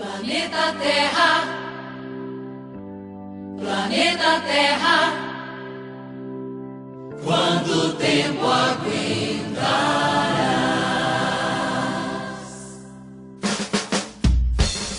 Planeta Terra. Planeta Terra. Quanto tempo aguentarás?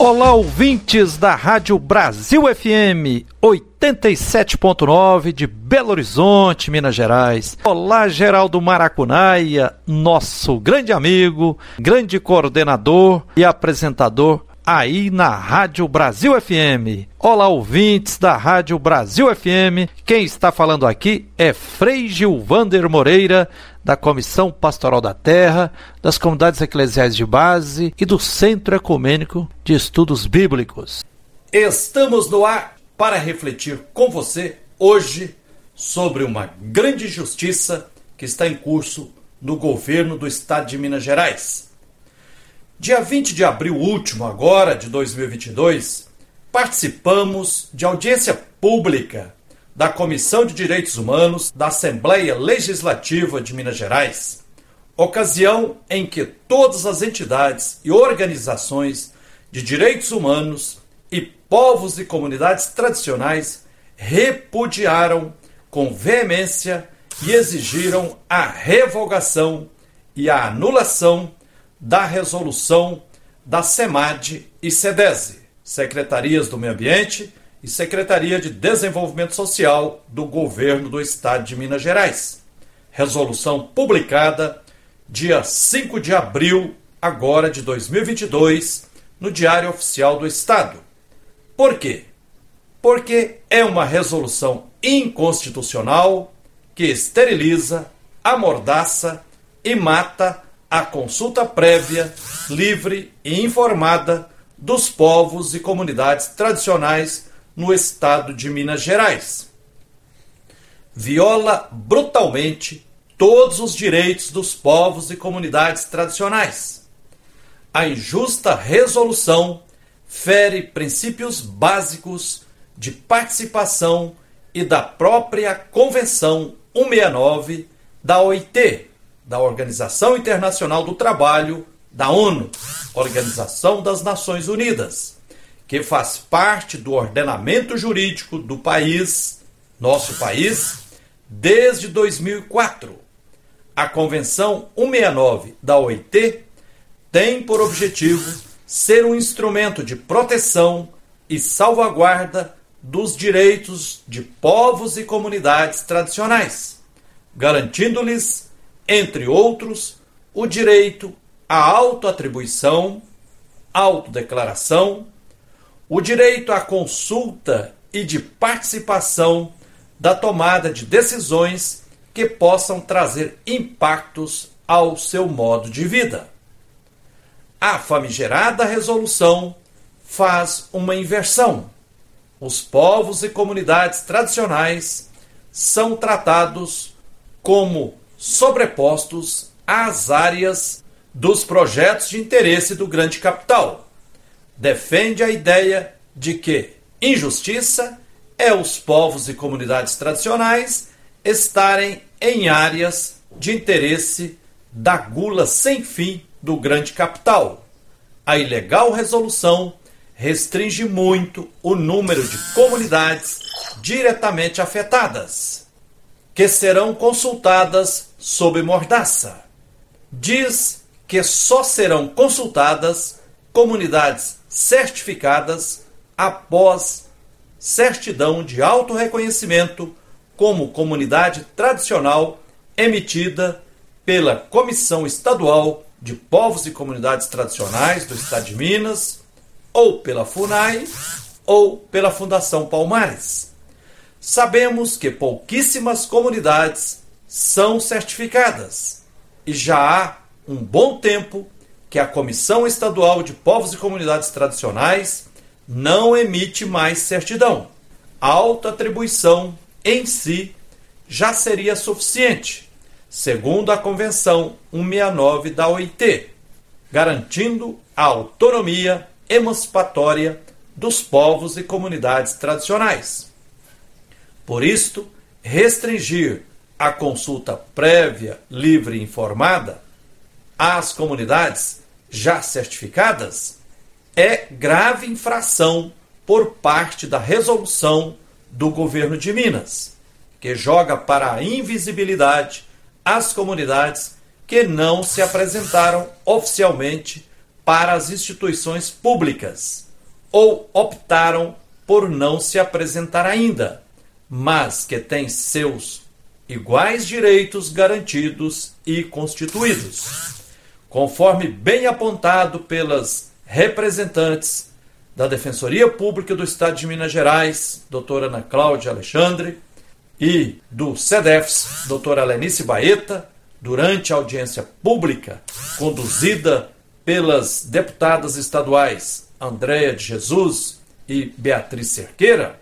Olá, ouvintes da Rádio Brasil FM 87.9 de Belo Horizonte, Minas Gerais. Olá, Geraldo Maracunaia, nosso grande amigo, grande coordenador e apresentador aí na Rádio Brasil FM. Olá, ouvintes da Rádio Brasil FM. Quem está falando aqui é Frei Gilvander Moreira, da Comissão Pastoral da Terra, das Comunidades Eclesiais de Base e do Centro Ecumênico de Estudos Bíblicos. Estamos no ar para refletir com você hoje sobre uma grande justiça que está em curso no governo do estado de Minas Gerais. Dia 20 de abril último, agora de 2022, participamos de audiência pública da Comissão de Direitos Humanos da Assembleia Legislativa de Minas Gerais, ocasião em que todas as entidades e organizações de direitos humanos e povos e comunidades tradicionais repudiaram com veemência e exigiram a revogação e a anulação da resolução da SEMAD e SEDESE, Secretarias do Meio Ambiente e Secretaria de Desenvolvimento Social do Governo do Estado de Minas Gerais. Resolução publicada dia 5 de abril agora de 2022 no Diário Oficial do Estado. Por quê? Porque é uma resolução inconstitucional que esteriliza, amordaça e mata a consulta prévia, livre e informada dos povos e comunidades tradicionais no estado de Minas Gerais. Viola brutalmente todos os direitos dos povos e comunidades tradicionais. A injusta resolução fere princípios básicos de participação e da própria Convenção 169 da OIT, da Organização Internacional do Trabalho, da ONU, Organização das Nações Unidas, que faz parte do ordenamento jurídico do país, nosso país, desde 2004. A Convenção 169 da OIT tem por objetivo ser um instrumento de proteção e salvaguarda dos direitos de povos e comunidades tradicionais, garantindo-lhes entre outros, o direito à autoatribuição, autodeclaração, o direito à consulta e de participação da tomada de decisões que possam trazer impactos ao seu modo de vida. A famigerada resolução faz uma inversão. Os povos e comunidades tradicionais são tratados como sobrepostos às áreas dos projetos de interesse do grande capital. Defende a ideia de que injustiça é os povos e comunidades tradicionais estarem em áreas de interesse da gula sem fim do grande capital. A ilegal resolução restringe muito o número de comunidades diretamente afetadas que serão consultadas sob mordaça. Diz que só serão consultadas comunidades certificadas após certidão de autorreconhecimento como comunidade tradicional emitida pela Comissão Estadual de Povos e Comunidades Tradicionais do Estado de Minas, ou pela FUNAI, ou pela Fundação Palmares. Sabemos que pouquíssimas comunidades são certificadas e já há um bom tempo que a Comissão Estadual de Povos e Comunidades Tradicionais não emite mais certidão. A autoatribuição em si já seria suficiente, segundo a Convenção 169 da OIT, garantindo a autonomia emancipatória dos povos e comunidades tradicionais. Por isto, restringir a consulta prévia, livre e informada às comunidades já certificadas é grave infração por parte da resolução do governo de Minas, que joga para a invisibilidade as comunidades que não se apresentaram oficialmente para as instituições públicas ou optaram por não se apresentar ainda, mas que têm seus iguais direitos garantidos e constituídos, conforme bem apontado pelas representantes da Defensoria Pública do Estado de Minas Gerais, doutora Ana Cláudia Alexandre, e do SEDEFS, doutora Lenice Baeta, durante a audiência pública conduzida pelas deputadas estaduais Andréia de Jesus e Beatriz Cerqueira,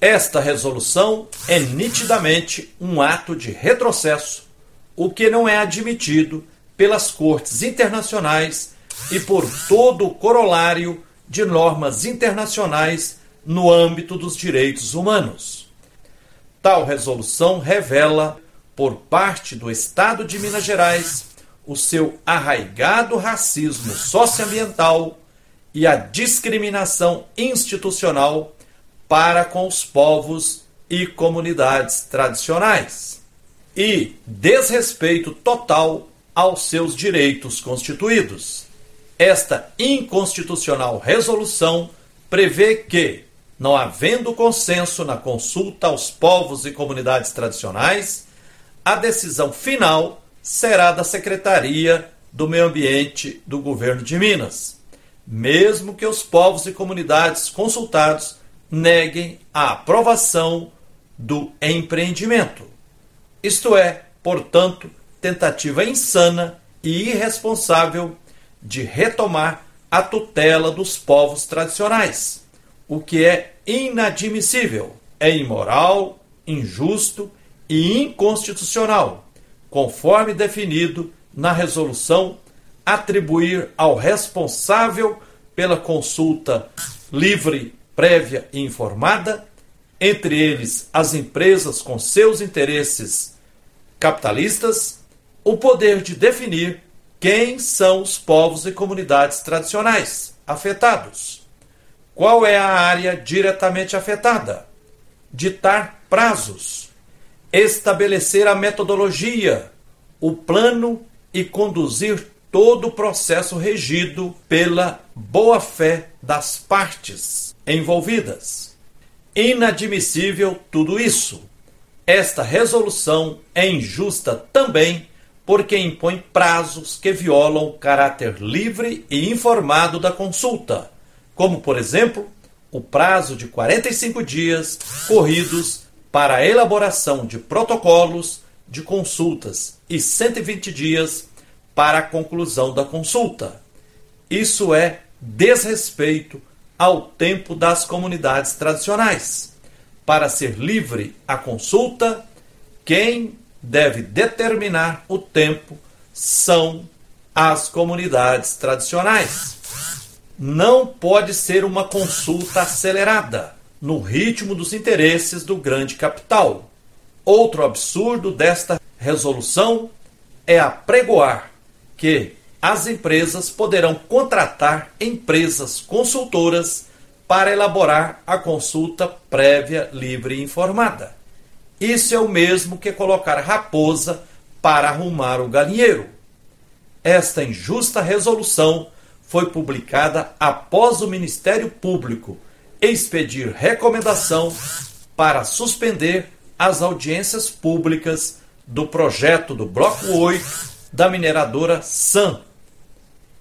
esta resolução é nitidamente um ato de retrocesso, o que não é admitido pelas cortes internacionais e por todo o corolário de normas internacionais no âmbito dos direitos humanos. Tal resolução revela, por parte do Estado de Minas Gerais, o seu arraigado racismo socioambiental e a discriminação institucional para com os povos e comunidades tradicionais, e desrespeito total aos seus direitos constituídos. Esta inconstitucional resolução prevê que, não havendo consenso na consulta aos povos e comunidades tradicionais, a decisão final será da Secretaria do Meio Ambiente do Governo de Minas, mesmo que os povos e comunidades consultados neguem a aprovação do empreendimento. Isto é, portanto, tentativa insana e irresponsável de retomar a tutela dos povos tradicionais, o que é inadmissível, é imoral, injusto e inconstitucional, conforme definido na resolução atribuir ao responsável pela consulta livre, prévia e informada, entre eles as empresas com seus interesses capitalistas, o poder de definir quem são os povos e comunidades tradicionais afetados. Qual é a área diretamente afetada? Ditar prazos, estabelecer a metodologia, o plano e conduzir todo o processo regido pela boa-fé das partes envolvidas. Inadmissível tudo isso. Esta resolução é injusta também porque impõe prazos que violam o caráter livre e informado da consulta, como, por exemplo, o prazo de 45 dias corridos para a elaboração de protocolos de consultas e 120 dias para a conclusão da consulta. Isso é desrespeito ao tempo das comunidades tradicionais. Para ser livre a consulta, quem deve determinar o tempo são as comunidades tradicionais. Não pode ser uma consulta acelerada, no ritmo dos interesses do grande capital. Outro absurdo desta resolução é apregoar que as empresas poderão contratar empresas consultoras para elaborar a consulta prévia, livre e informada. Isso é o mesmo que colocar raposa para arrumar o galinheiro. Esta injusta resolução foi publicada após o Ministério Público expedir recomendação para suspender as audiências públicas do projeto do Bloco 8 da mineradora SAM,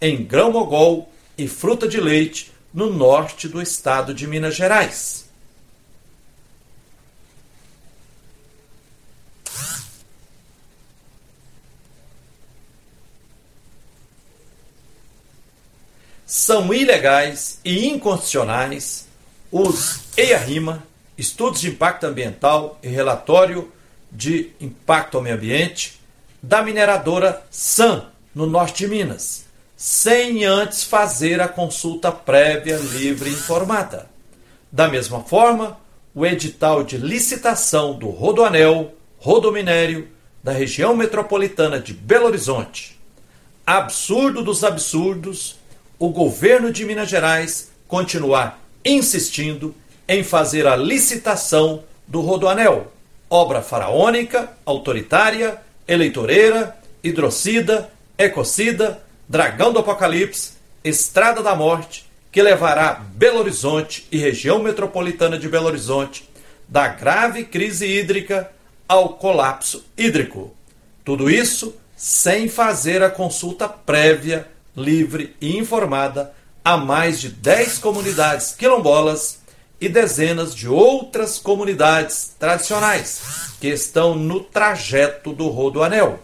em grão-mogol e fruta de leite, no norte do estado de Minas Gerais. São ilegais e inconstitucionais os EIA-RIMA, Estudos de Impacto Ambiental e Relatório de Impacto ao Meio Ambiente, da mineradora SAM, no norte de Minas, sem antes fazer a consulta prévia, livre e informada. Da mesma forma, o edital de licitação do Rodoanel, Rodominério, da região metropolitana de Belo Horizonte. Absurdo dos absurdos, o governo de Minas Gerais continuar insistindo em fazer a licitação do Rodoanel, obra faraônica, autoritária, eleitoreira, hidrocida, ecocida, dragão do apocalipse, estrada da morte, que levará Belo Horizonte e região metropolitana de Belo Horizonte da grave crise hídrica ao colapso hídrico. Tudo isso sem fazer a consulta prévia, livre e informada a mais de 10 comunidades quilombolas e dezenas de outras comunidades tradicionais que estão no trajeto do Rodoanel.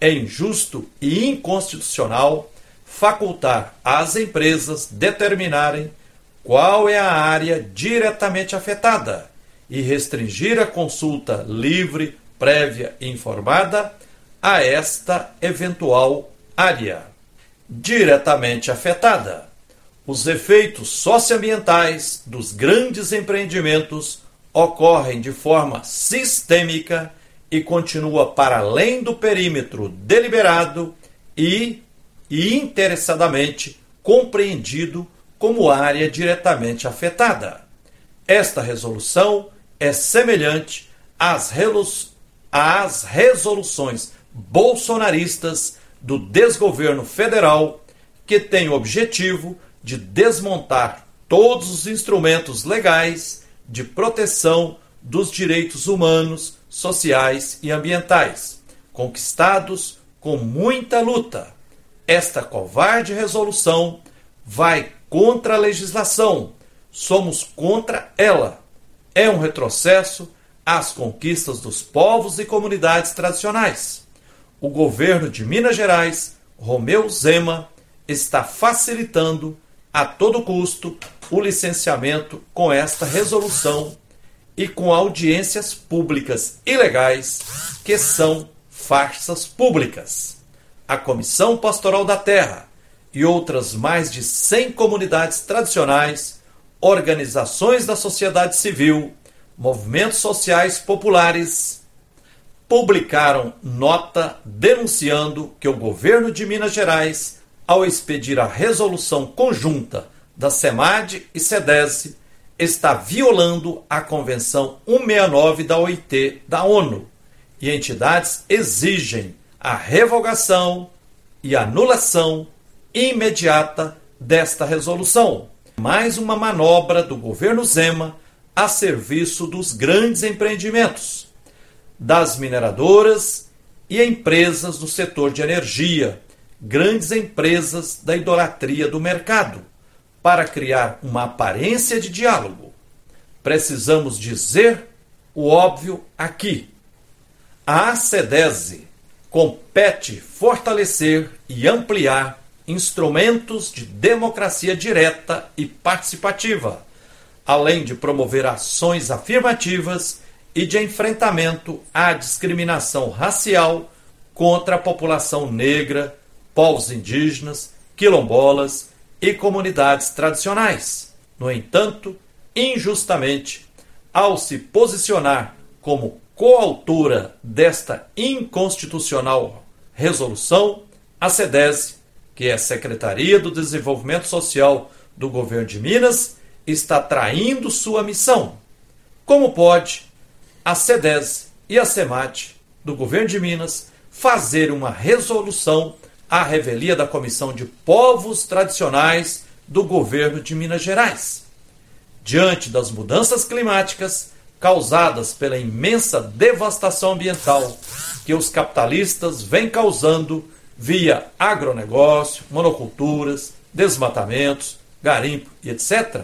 É injusto e inconstitucional facultar às empresas determinarem qual é a área diretamente afetada e restringir a consulta livre, prévia e informada a esta eventual área diretamente afetada. Os efeitos socioambientais dos grandes empreendimentos ocorrem de forma sistêmica e continua para além do perímetro deliberado e, e interessadamente compreendido como área diretamente afetada. Esta resolução é semelhante às, às resoluções bolsonaristas do desgoverno federal, que tem o objetivo de desmontar todos os instrumentos legais de proteção dos direitos humanos, sociais e ambientais, conquistados com muita luta. Esta covarde resolução vai contra a legislação. Somos contra ela é um retrocesso às conquistas dos povos e comunidades tradicionais. O governo de Minas Gerais, Romeu Zema, está facilitando a todo custo o licenciamento com esta resolução e com audiências públicas ilegais, que são farsas públicas. A Comissão Pastoral da Terra e outras mais de 100 comunidades tradicionais organizações da sociedade civil, movimentos sociais populares publicaram nota denunciando que o governo de Minas Gerais, ao expedir a resolução conjunta da SEMAD e SEDES, está violando a Convenção 169 da OIT da ONU. E entidades exigem a revogação e anulação imediata desta resolução. Mais uma manobra do governo Zema a serviço dos grandes empreendimentos, das mineradoras e empresas do setor de energia, grandes empresas da idolatria do mercado, para criar uma aparência de diálogo. Precisamos dizer o óbvio aqui. A ACDESE compete fortalecer e ampliar instrumentos de democracia direta e participativa, além de promover ações afirmativas e de enfrentamento à discriminação racial contra a população negra, povos indígenas, quilombolas e comunidades tradicionais. No entanto, injustamente, ao se posicionar como coautora desta inconstitucional resolução, a SEDES que é a Secretaria do Desenvolvimento Social do Governo de Minas, está traindo sua missão. Como pode a SEDES e a SEMAT do Governo de Minas fazer uma resolução à revelia da Comissão de Povos Tradicionais do Governo de Minas Gerais? Diante das mudanças climáticas causadas pela imensa devastação ambiental que os capitalistas vêm causando via agronegócio, monoculturas, desmatamentos, garimpo e etc.,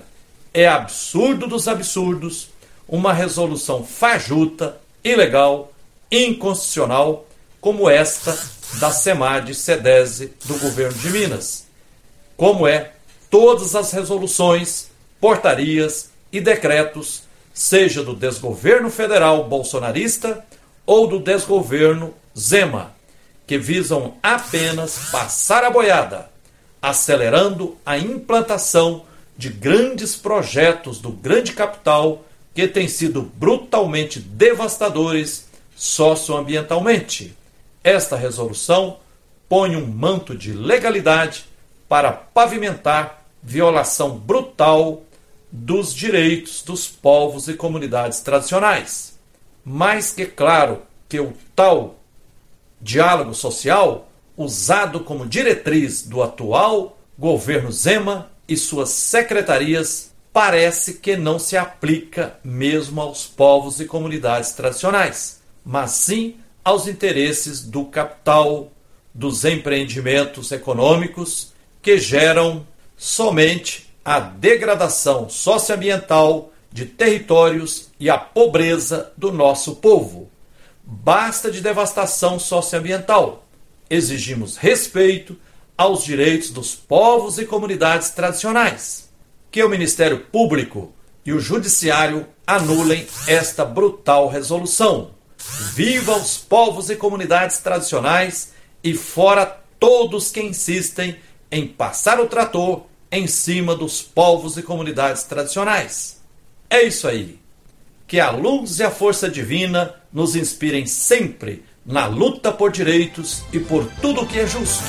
é absurdo dos absurdos uma resolução fajuta, ilegal, inconstitucional, como esta da SEMAD SEDESE do governo de Minas. Como é todas as resoluções, portarias e decretos, seja do desgoverno federal bolsonarista ou do desgoverno Zema que visam apenas passar a boiada, acelerando a implantação de grandes projetos do grande capital que têm sido brutalmente devastadores socioambientalmente. Esta resolução põe um manto de legalidade para pavimentar violação brutal dos direitos dos povos e comunidades tradicionais. Mais que claro que o tal diálogo social, usado como diretriz do atual governo Zema e suas secretarias, parece que não se aplica mesmo aos povos e comunidades tradicionais, mas sim aos interesses do capital, dos empreendimentos econômicos que geram somente a degradação socioambiental de territórios e a pobreza do nosso povo. Basta de devastação socioambiental. Exigimos respeito aos direitos dos povos e comunidades tradicionais. Que o Ministério Público e o Judiciário anulem esta brutal resolução. Viva os povos e comunidades tradicionais e fora todos que insistem em passar o trator em cima dos povos e comunidades tradicionais. É isso aí. Que a luz e a força divina nos inspirem sempre na luta por direitos e por tudo que é justo.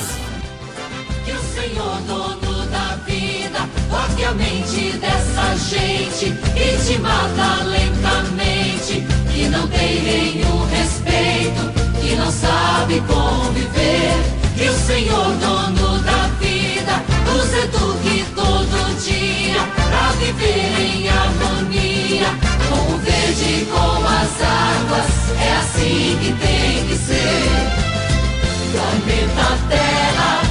Que o Senhor, dono da vida, toque a mente dessa gente e te mata lentamente. Que não tem nenhum respeito, que não sabe conviver. Que o Senhor, dono da vida, nos eduque todo dia pra viver em harmonia com o verde e com as águas. É assim que tem que ser. Planeta Terra